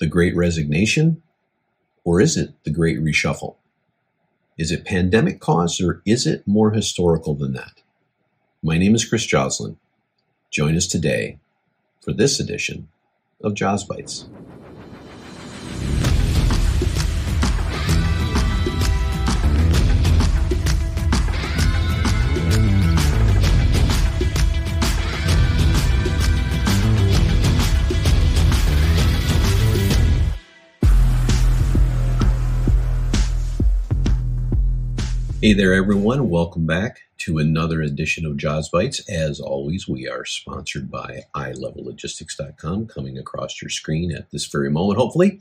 the great resignation or is it the great reshuffle? Is it pandemic caused or is it more historical than that? My name is Chris Joslin. Join us today for this edition of Joz Bytes. Hey there, everyone. Welcome back to another edition of Joz Bytes. As always, we are sponsored by iLevelLogistics.com, coming across your screen at this very moment, hopefully.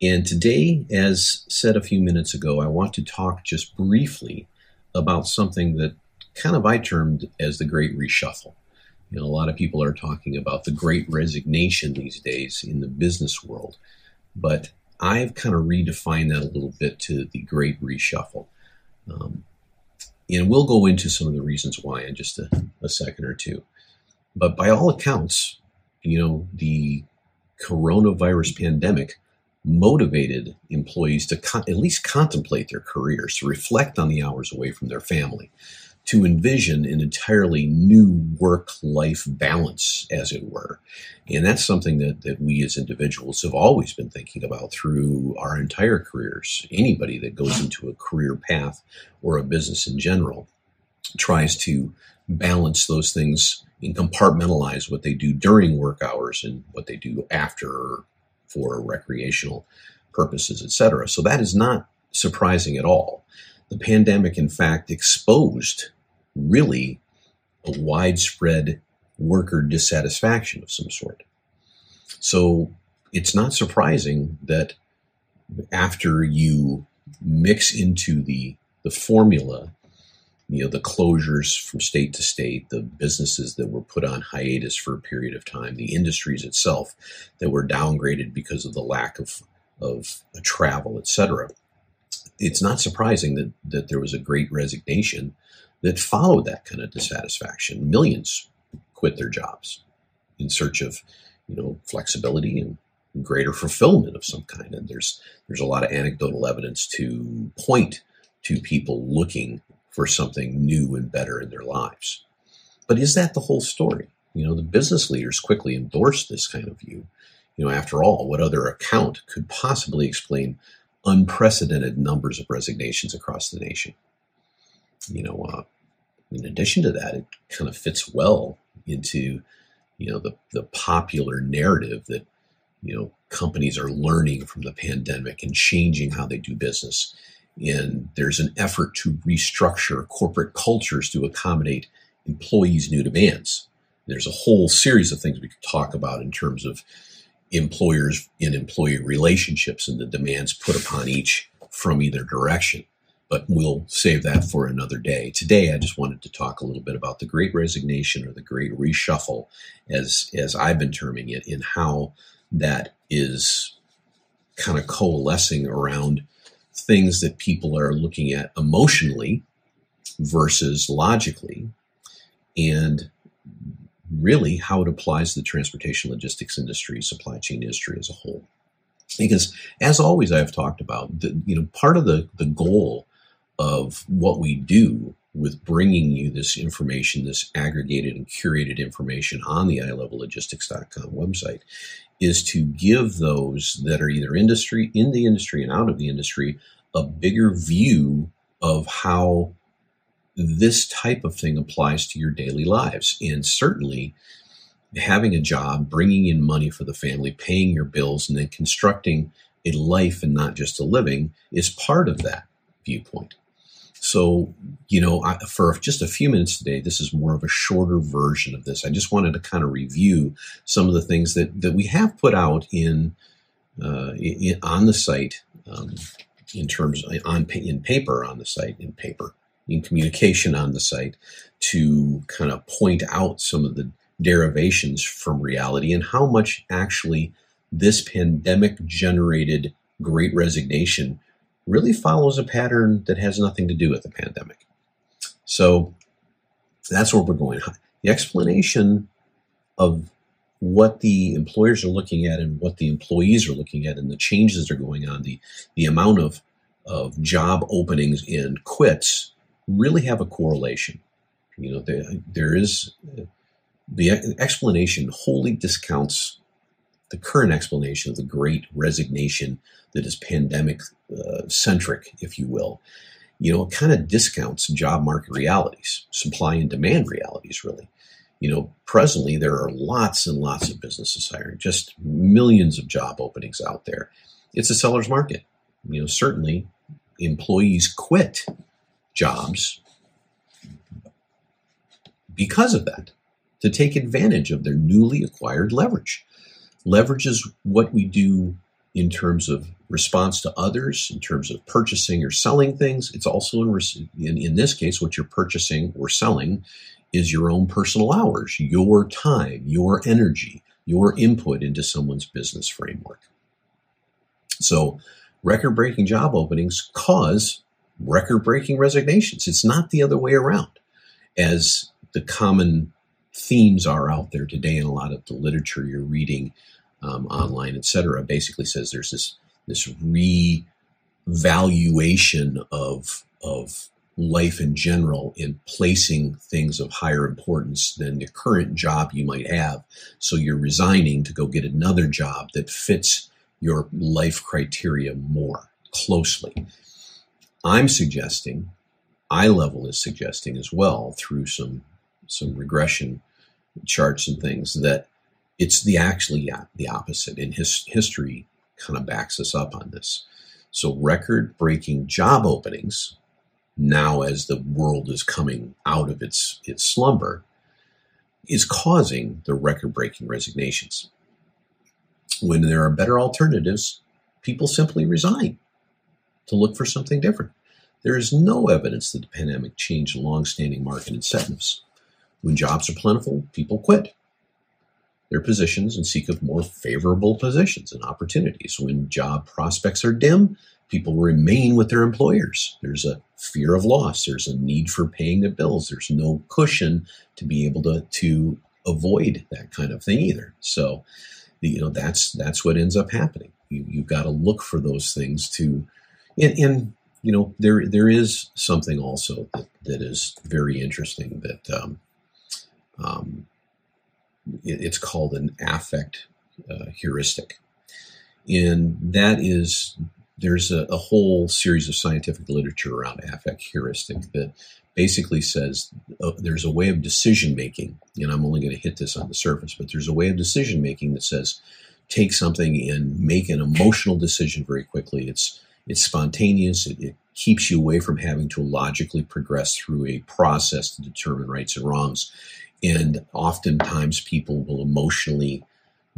And today, as said a few minutes ago, I want to talk just briefly about something that kind of I termed as the Great Reshuffle. You know, a lot of people are talking about the Great Resignation these days in the business world, but I've kind of redefined that a little bit to the Great Reshuffle. Um, and we'll go into some of the reasons why in just a, a second or two. But by all accounts, you know, the coronavirus pandemic motivated employees to con- at least contemplate their careers, to reflect on the hours away from their family, to envision an entirely new work life balance, as it were. And that's something that, that we as individuals have always been thinking about through our entire careers. Anybody that goes into a career path or a business in general tries to balance those things and compartmentalize what they do during work hours and what they do after for recreational purposes, etc. So that is not surprising at all. The pandemic, in fact, exposed really a widespread worker dissatisfaction of some sort. So it's not surprising that after you mix into the the formula, you know, the closures from state to state, the businesses that were put on hiatus for a period of time, the industries itself that were downgraded because of the lack of of travel, etc. It's not surprising that that there was a great resignation that followed that kind of dissatisfaction. Millions quit their jobs in search of, you know, flexibility and greater fulfillment of some kind. And there's there's a lot of anecdotal evidence to point to people looking for something new and better in their lives. But is that the whole story? You know, the business leaders quickly endorsed this kind of view. You know, after all, what other account could possibly explain unprecedented numbers of resignations across the nation? You know, uh, in addition to that, it kind of fits well into, you know, the, the popular narrative that, you know, companies are learning from the pandemic and changing how they do business. And there's an effort to restructure corporate cultures to accommodate employees' new demands. There's a whole series of things we could talk about in terms of employers and employee relationships and the demands put upon each from either direction but we'll save that for another day. Today, I just wanted to talk a little bit about the Great Resignation or the Great Reshuffle, as as I've been terming it, and how that is kind of coalescing around things that people are looking at emotionally versus logically, and really how it applies to the transportation logistics industry, supply chain industry as a whole. Because as always, I've talked about, the, you know, part of the, the goal of what we do with bringing you this information, this aggregated and curated information on the iLevelLogistics.com website, is to give those that are either industry in the industry and out of the industry a bigger view of how this type of thing applies to your daily lives. And certainly, having a job, bringing in money for the family, paying your bills, and then constructing a life and not just a living is part of that viewpoint. So, you know, I, for just a few minutes today, this is more of a shorter version of this. I just wanted to kind of review some of the things that, that we have put out in, uh, in on the site um, in terms on in paper on the site in paper in communication on the site to kind of point out some of the derivations from reality and how much actually this pandemic generated great resignation really follows a pattern that has nothing to do with the pandemic. So that's where we're going. The explanation of what the employers are looking at and what the employees are looking at and the changes that are going on, the, the amount of, of job openings and quits really have a correlation. You know, there, there is the explanation wholly discounts the current explanation of the great resignation that is pandemic uh, centric, if you will. You know, it kind of discounts job market realities, supply and demand realities, really you know, presently there are lots and lots of businesses hiring, just millions of job openings out there. It's a seller's market. You know, certainly employees quit jobs because of that to take advantage of their newly acquired leverage. Leverage is what we do in terms of response to others, in terms of purchasing or selling things. It's also in, in, in this case, what you're purchasing or selling is your own personal hours, your time, your energy, your input into someone's business framework. So, record breaking job openings cause record breaking resignations. It's not the other way around, as the common themes are out there today in a lot of the literature you're reading um, online, et cetera, basically says there's this this revaluation of of life in general in placing things of higher importance than the current job you might have. So you're resigning to go get another job that fits your life criteria more closely. I'm suggesting, iLevel is suggesting as well through some some regression charts and things that it's the actually the opposite. And his history kind of backs us up on this. So record breaking job openings now as the world is coming out of its, its slumber is causing the record breaking resignations. When there are better alternatives, people simply resign to look for something different. There is no evidence that the pandemic changed long standing market incentives. When jobs are plentiful, people quit their positions and seek of more favorable positions and opportunities. When job prospects are dim, people remain with their employers. There's a fear of loss. There's a need for paying the bills. There's no cushion to be able to, to avoid that kind of thing either. So, you know, that's, that's what ends up happening. You, you've got to look for those things to, and, and you know, there, there is something also that, that is very interesting that, um, um, it's called an affect uh, heuristic. And that is there's a, a, whole series of scientific literature around affect heuristic that basically says uh, there's a way of decision making, and I'm only going to hit this on the surface, but there's a way of decision making that says take something and make an emotional decision very quickly. It's it's spontaneous. It, it keeps you away from having to logically progress through a process to determine rights and wrongs. And oftentimes, people will emotionally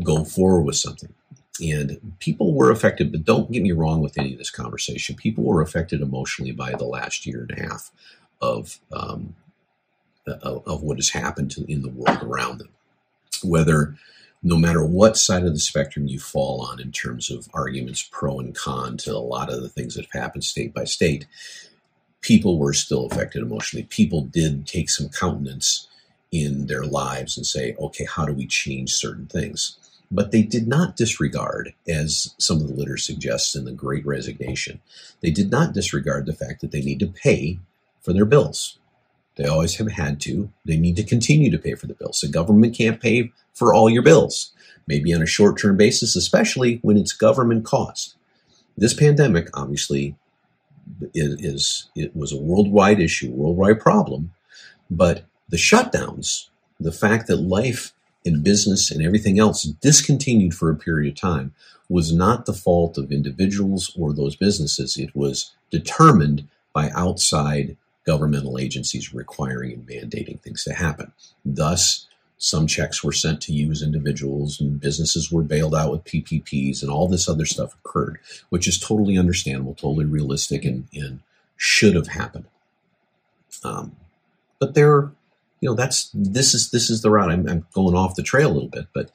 go forward with something. And people were affected, but don't get me wrong with any of this conversation. People were affected emotionally by the last year and a half of um, of, of what has happened to, in the world around them. Whether, no matter what side of the spectrum you fall on in terms of arguments pro and con to a lot of the things that have happened state by state, people were still affected emotionally. People did take some countenance in their lives and say, okay, how do we change certain things? But they did not disregard, as some of the literature suggests in the Great Resignation, they did not disregard the fact that they need to pay for their bills. They always have had to. They need to continue to pay for the bills. The government can't pay for all your bills, maybe on a short term basis, especially when it's government cost. This pandemic, obviously, is, is it was a worldwide issue, worldwide problem, but the shutdowns, the fact that life and business and everything else discontinued for a period of time was not the fault of individuals or those businesses. It was determined by outside governmental agencies requiring and mandating things to happen. Thus, some checks were sent to you as individuals, and businesses were bailed out with PPPs, and all this other stuff occurred, which is totally understandable, totally realistic, and, and should have happened. Um, but there you know that's this is this is the route I'm, I'm, going off the trail a little bit but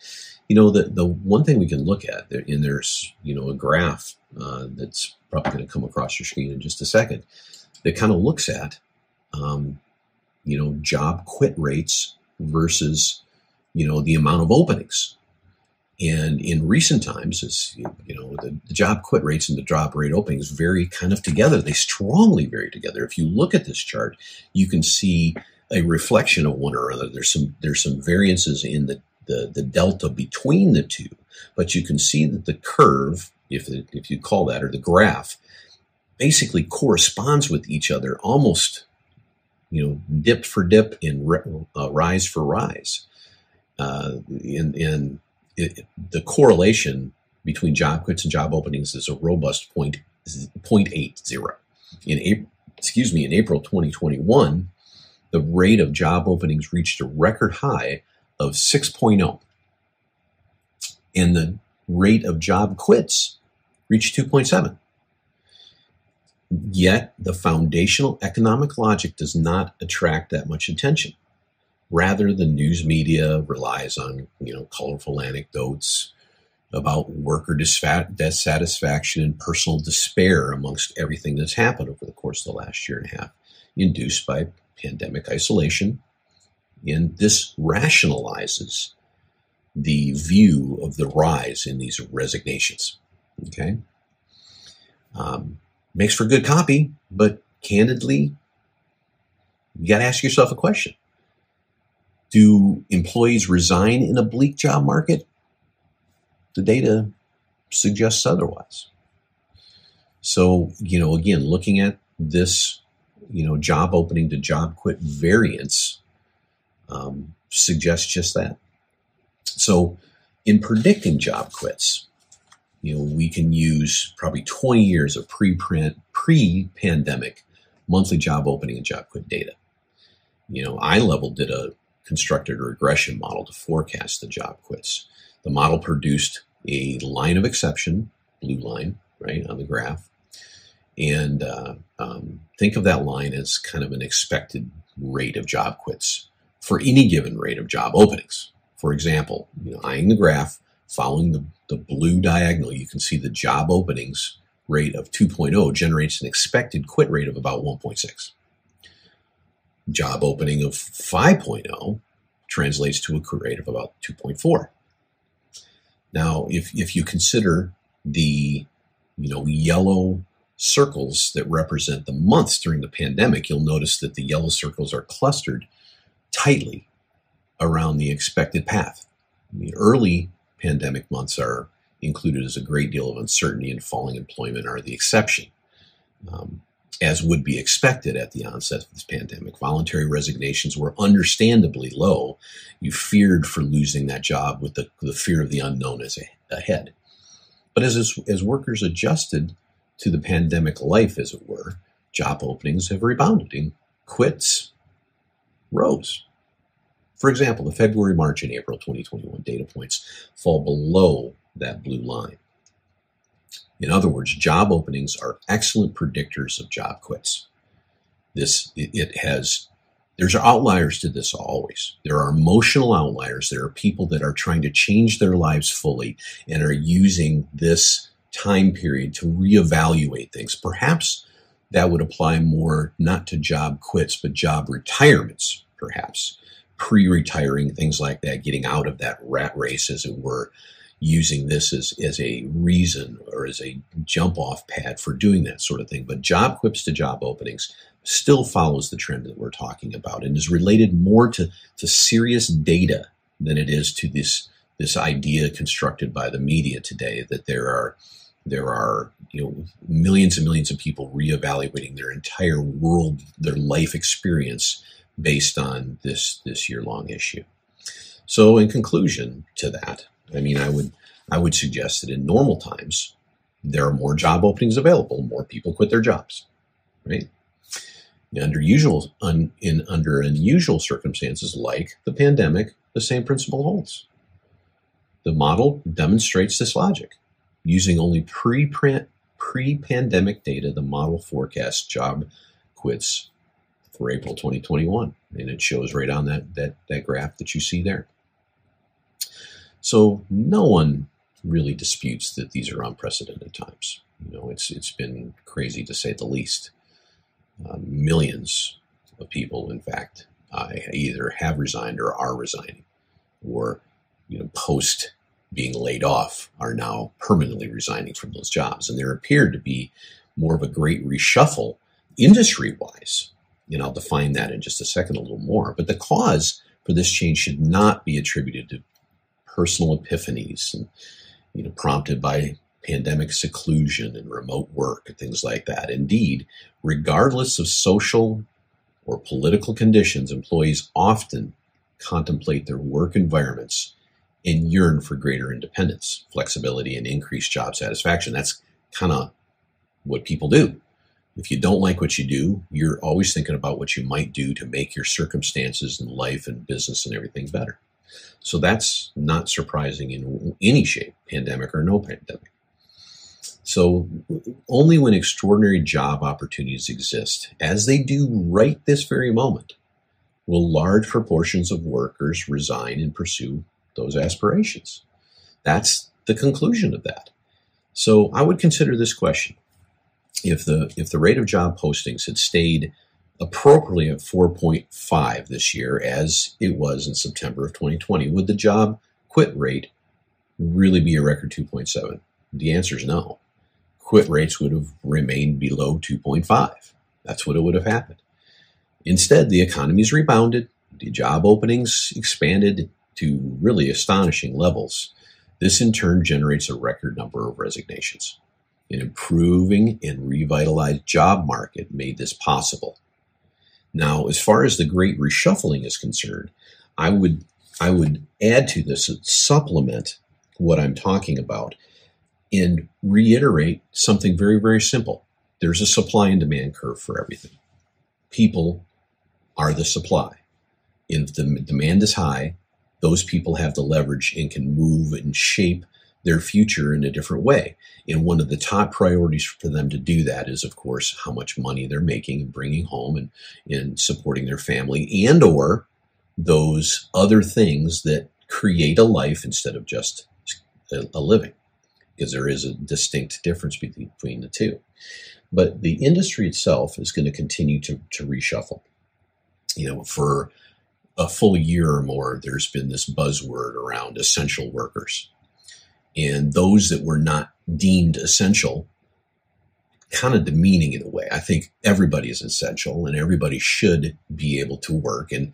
you know the the one thing we can look at there and there's you know a graph uh, that's probably going to come across your screen in just a second that kind of looks at um, you know job quit rates versus you know the amount of openings And in recent times, as you know, the, the job quit rates and the job rate openings vary kind of together. They strongly vary together. If you look at this chart, you can see a reflection of one or other. There's some there's some variances in the, the, the delta between the two, but you can see that the curve, if if you call that, or the graph, basically corresponds with each other almost, you know, dip for dip and uh, rise for rise. Uh, in it, the correlation between job quits and job openings is a robust point, 0.80. In April, excuse me, in April 2021, the rate of job openings reached a record high of 6.0. And the rate of job quits reached 2.7. Yet the foundational economic logic does not attract that much attention. Rather, the news media relies on you know colorful anecdotes about worker dissatisfaction and personal despair amongst everything that's happened over the course of the last year and a half, induced by pandemic isolation. And this rationalizes the view of the rise in these resignations. Okay. Um, makes for good copy, but candidly, you got to ask yourself a question. Do employees resign in a bleak job market? The data suggests otherwise. So, you know, again, looking at this you know, job opening to job quit variance um, suggests just that. So, in predicting job quits, you know, we can use probably 20 years of pre-pandemic monthly job opening and job quit data. You know, iLevel did a constructed regression model to forecast the job quits. The model produced a line of exception, blue line, right, on the graph, and uh, um, think of that line as kind of an expected rate of job quits for any given rate of job openings. For example, you know, eyeing the graph, following the, the blue diagonal, you can see the job openings rate of 2.0 generates an expected quit rate of about 1.6. Job opening of 5.0 translates to a quit rate of about 2.4. Now, if, if you consider the you know yellow circles that represent the months during the pandemic, you'll notice that the yellow circles are clustered tightly around the expected path. The early pandemic months are included as a great deal of uncertainty and falling employment are the exception. Um, as would be expected at the onset of this pandemic. Voluntary resignations were understandably low. You feared for losing that job with the, the fear of the unknown as a, ahead. But as, as workers adjusted to the pandemic life, as it were, job openings have rebounded and quits rose. For example, the February, March, and April 2021 data points fall below that blue line. In other words, job openings are excellent predictors of job quits. This it, has there's outliers to this always. There are emotional outliers. There are people that are trying to change their lives fully and are using this time period to reevaluate things. Perhaps that would apply more not to job quits, but job retirements, perhaps pre retiring, things like that, getting out of that rat race, as it were, using this as, as a reason or as a jump off pad for doing that sort of thing. But job quits to job openings still follows the trend that we're talking about and is related more to, to serious data than it is to this this idea constructed by the media today that there are there are you know millions and millions of people reevaluating their entire world, their life experience based on this this year long issue. So, in conclusion to that, I mean, I would I would suggest that in normal times there are more job openings available, more people quit their jobs, right? Under usual un, in under unusual circumstances like the pandemic, the same principle holds. The model demonstrates this logic. Using only pre-pandemic data, the model forecasts job quits for April 2021, and it shows right on that that that graph that you see there. So no one really disputes that these are unprecedented times. You know, it's it's been crazy to say the least. Uh, millions of people, in fact, uh, either have resigned or are resigning, or you know, post being laid off are now permanently resigning from those jobs. And there appeared to be more of a great reshuffle industry wise. And I'll define that in just a second a little more. But the cause for this change should not be attributed to personal epiphanies and you know prompted by pandemic seclusion and remote work and things like that. Indeed, regardless of social or political conditions, employees often contemplate their work environments and yearn for greater independence, flexibility, and increased job satisfaction. That's kind of what people do. If you don't like what you do, you're always thinking about what you might do to make your circumstances in life and business and everything better. So that's not surprising in any shape, pandemic or no pandemic. So only when extraordinary job opportunities exist, as they do right this very moment, will large proportions of workers resign and pursue those aspirations. That's the conclusion of that. So I would consider this question. If the if the rate of job postings had stayed appropriately at 4.5 this year as it was in September of 2020, would the job quit rate really be a record 2.7? The answer is no. Quit rates would have remained below 2.5. That's what it would have happened. Instead, the economy's rebounded, the job openings expanded to really astonishing levels. This in turn generates a record number of resignations. An improving and revitalized job market made this possible. Now, as far as the great reshuffling is concerned, I would I would add to this and supplement what I'm talking about and reiterate something very very simple. There's a supply and demand curve for everything. People are the supply. If the demand is high, those people have the leverage and can move and shape their future in a different way. And one of the top priorities for them to do that is, of course, how much money they're making and bringing home and, and supporting their family and or those other things that create a life instead of just a, a living because there is a distinct difference between the two. But the industry itself is going to continue to, to reshuffle. You know, for a full year or more, there's been this buzzword around essential workers and those that were not deemed essential kind of demeaning in a way. I think everybody is essential and everybody should be able to work. And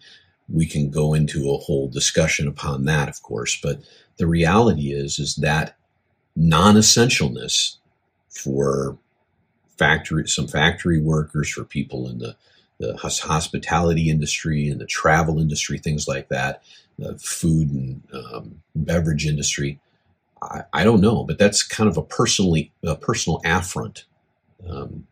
we can go into a whole discussion upon that, of course. But the reality is, is that non-essentialness for factory, some factory workers, for people in the, the hospitality industry and the travel industry, things like that, the food and um, beverage industry, I, I, don't know, but that's kind of a personally a personal affront um,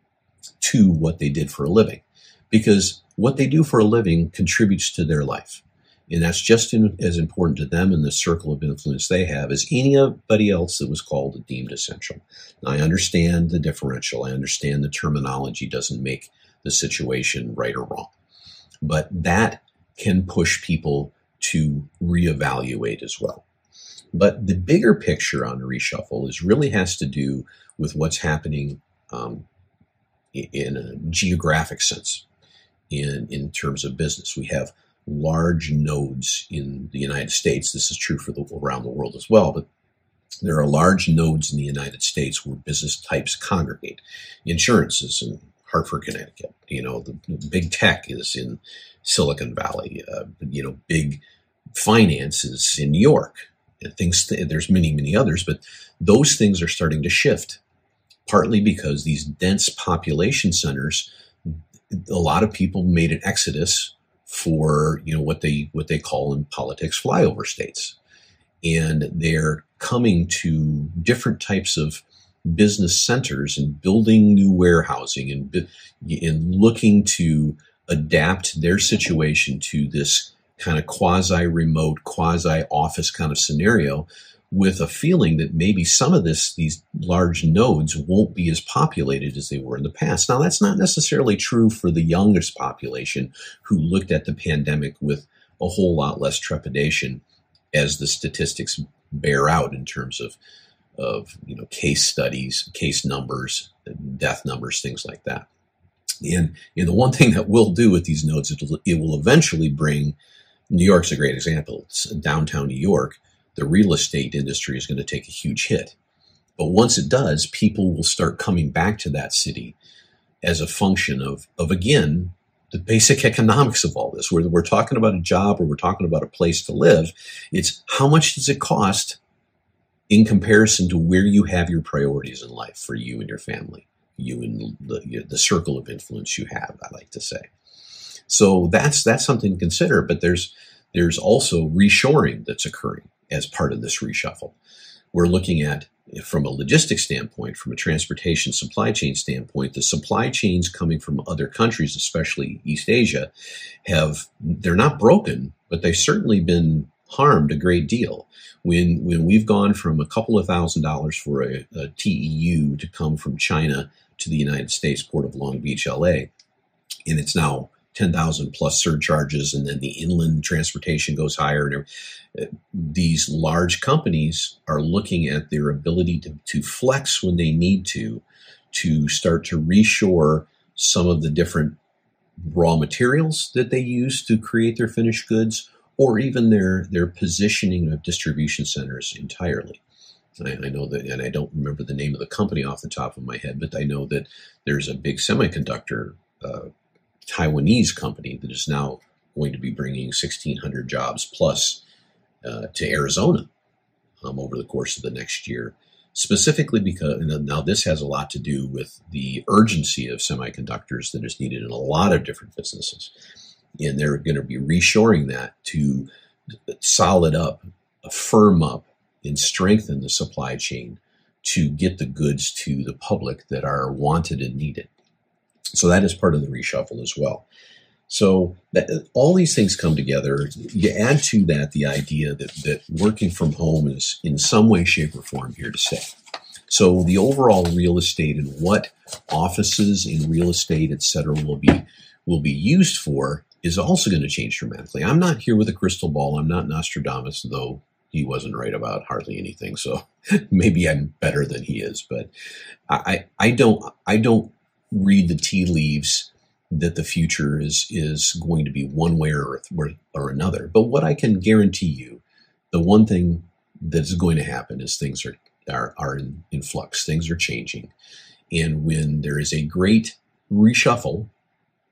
to what they did for a living, because what they do for a living contributes to their life, and that's just in, as important to them in the circle of influence they have as anybody else that was called deemed essential. Now, I understand the differential. I understand the terminology doesn't make the situation right or wrong, but that can push people to reevaluate as well. But the bigger picture on reshuffle is really has to do with what's happening um, in a geographic sense. In in terms of business, we have large nodes in the United States. This is true for the around the world as well, but there are large nodes in the United States where business types congregate. Insurance is in Hartford, Connecticut. You know, the, the big tech is in Silicon Valley. Uh, you know, big finance is in New York things there's many many others but those things are starting to shift partly because these dense population centers a lot of people made an exodus for you know what they what they call in politics flyover states and they're coming to different types of business centers and building new warehousing and and looking to adapt their situation to this kind of quasi remote, quasi office kind of scenario with a feeling that maybe some of this these large nodes won't be as populated as they were in the past. Now that's not necessarily true for the youngest population who looked at the pandemic with a whole lot less trepidation as the statistics bear out in terms of of you know case studies, case numbers, death numbers, things like that. And, and the one thing that we'll do with these nodes, it will, it will eventually bring New York's a great example. It's downtown New York. the real estate industry is going to take a huge hit. But once it does, people will start coming back to that city as a function of, of again, the basic economics of all this. Whether we're talking about a job or we're talking about a place to live, it's how much does it cost in comparison to where you have your priorities in life for you and your family, you and the, the circle of influence you have, I like to say. So that's that's something to consider. But there's there's also reshoring that's occurring as part of this reshuffle. We're looking at from a logistics standpoint, from a transportation supply chain standpoint, the supply chains coming from other countries, especially East Asia, have they're not broken, but they've certainly been harmed a great deal. When when we've gone from a couple of thousand dollars for a, a TEU to come from China to the United States port of Long Beach, LA, and it's now 10,000 plus surcharges and then the inland transportation goes higher and uh, these large companies are looking at their ability to, to flex when they need to to start to reshore some of the different raw materials that they use to create their finished goods or even their their positioning of distribution centers entirely I, I, know that, and I don't remember the name of the company off the top of my head, but I know that there's a big semiconductor uh, Taiwanese company that is now going to be bringing 1,600 jobs plus uh, to Arizona um, over the course of the next year. Specifically, because now this has a lot to do with the urgency of semiconductors that is needed in a lot of different businesses. And they're going to be reshoring that to solid up, firm up, and strengthen the supply chain to get the goods to the public that are wanted and needed. So that is part of the reshuffle as well. So that, all these things come together. You add to that the idea that, that working from home is in some way, shape, or form here to stay. So the overall real estate and what offices in real estate, et cetera, will be will be used for is also going to change dramatically. I'm not here with a crystal ball. I'm not Nostradamus, though he wasn't right about hardly anything. So maybe I'm better than he is. But I, I don't I don't read the tea leaves that the future is is going to be one way or, or another. But what I can guarantee you, the one thing that's going to happen is things are are, are in, in flux. Things are changing, and when there is a great reshuffle,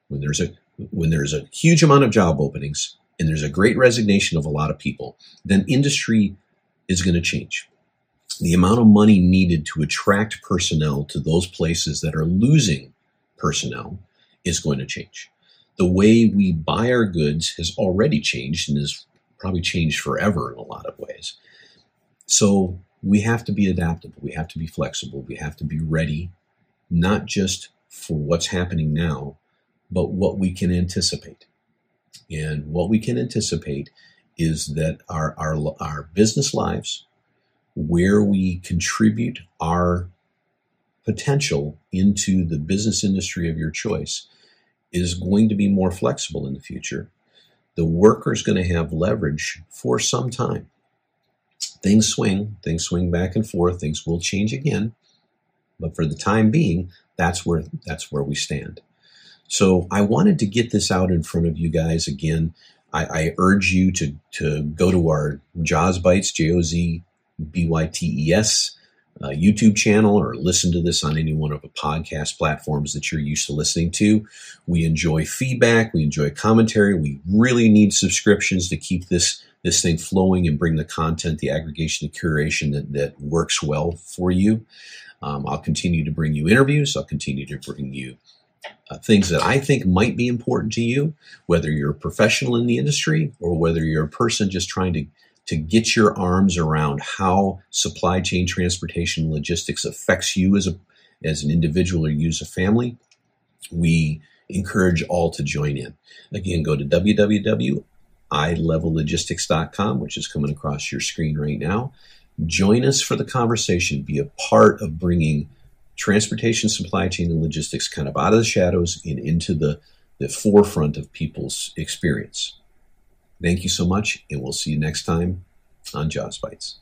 when there's a when there's a huge amount of job openings and there's a great resignation of a lot of people, then industry is going to change the amount of money needed to attract personnel to those places that are losing personnel is going to change. The way we buy our goods has already changed and is probably changed forever in a lot of ways. So we have to be adaptable. We have to be flexible. We have to be ready, not just for what's happening now, but what we can anticipate. And what we can anticipate is that our, our, our business lives, where we contribute our potential into the business industry of your choice is going to be more flexible in the future. The worker is going to have leverage for some time. Things swing, things swing back and forth, things will change again, but for the time being, that's where that's where we stand. So I wanted to get this out in front of you guys again. I, I urge you to to go to our Joz Bytes, J O Z B Y T E S uh, YouTube channel or listen to this on any one of the podcast platforms that you're used to listening to. We enjoy feedback. We enjoy commentary. We really need subscriptions to keep this this thing flowing and bring the content, the aggregation, the curation that, that works well for you. Um, I'll continue to bring you interviews. I'll continue to bring you uh, things that I think might be important to you, whether you're a professional in the industry or whether you're a person just trying to to get your arms around how supply chain transportation logistics affects you as a as an individual or you as a family, we encourage all to join in. Again, go to www.ilevellogistics.com, which is coming across your screen right now. Join us for the conversation. Be a part of bringing transportation, supply chain, and logistics kind of out of the shadows and into the, the forefront of people's experience. Thank you so much, and we'll see you next time on Joz Bytes.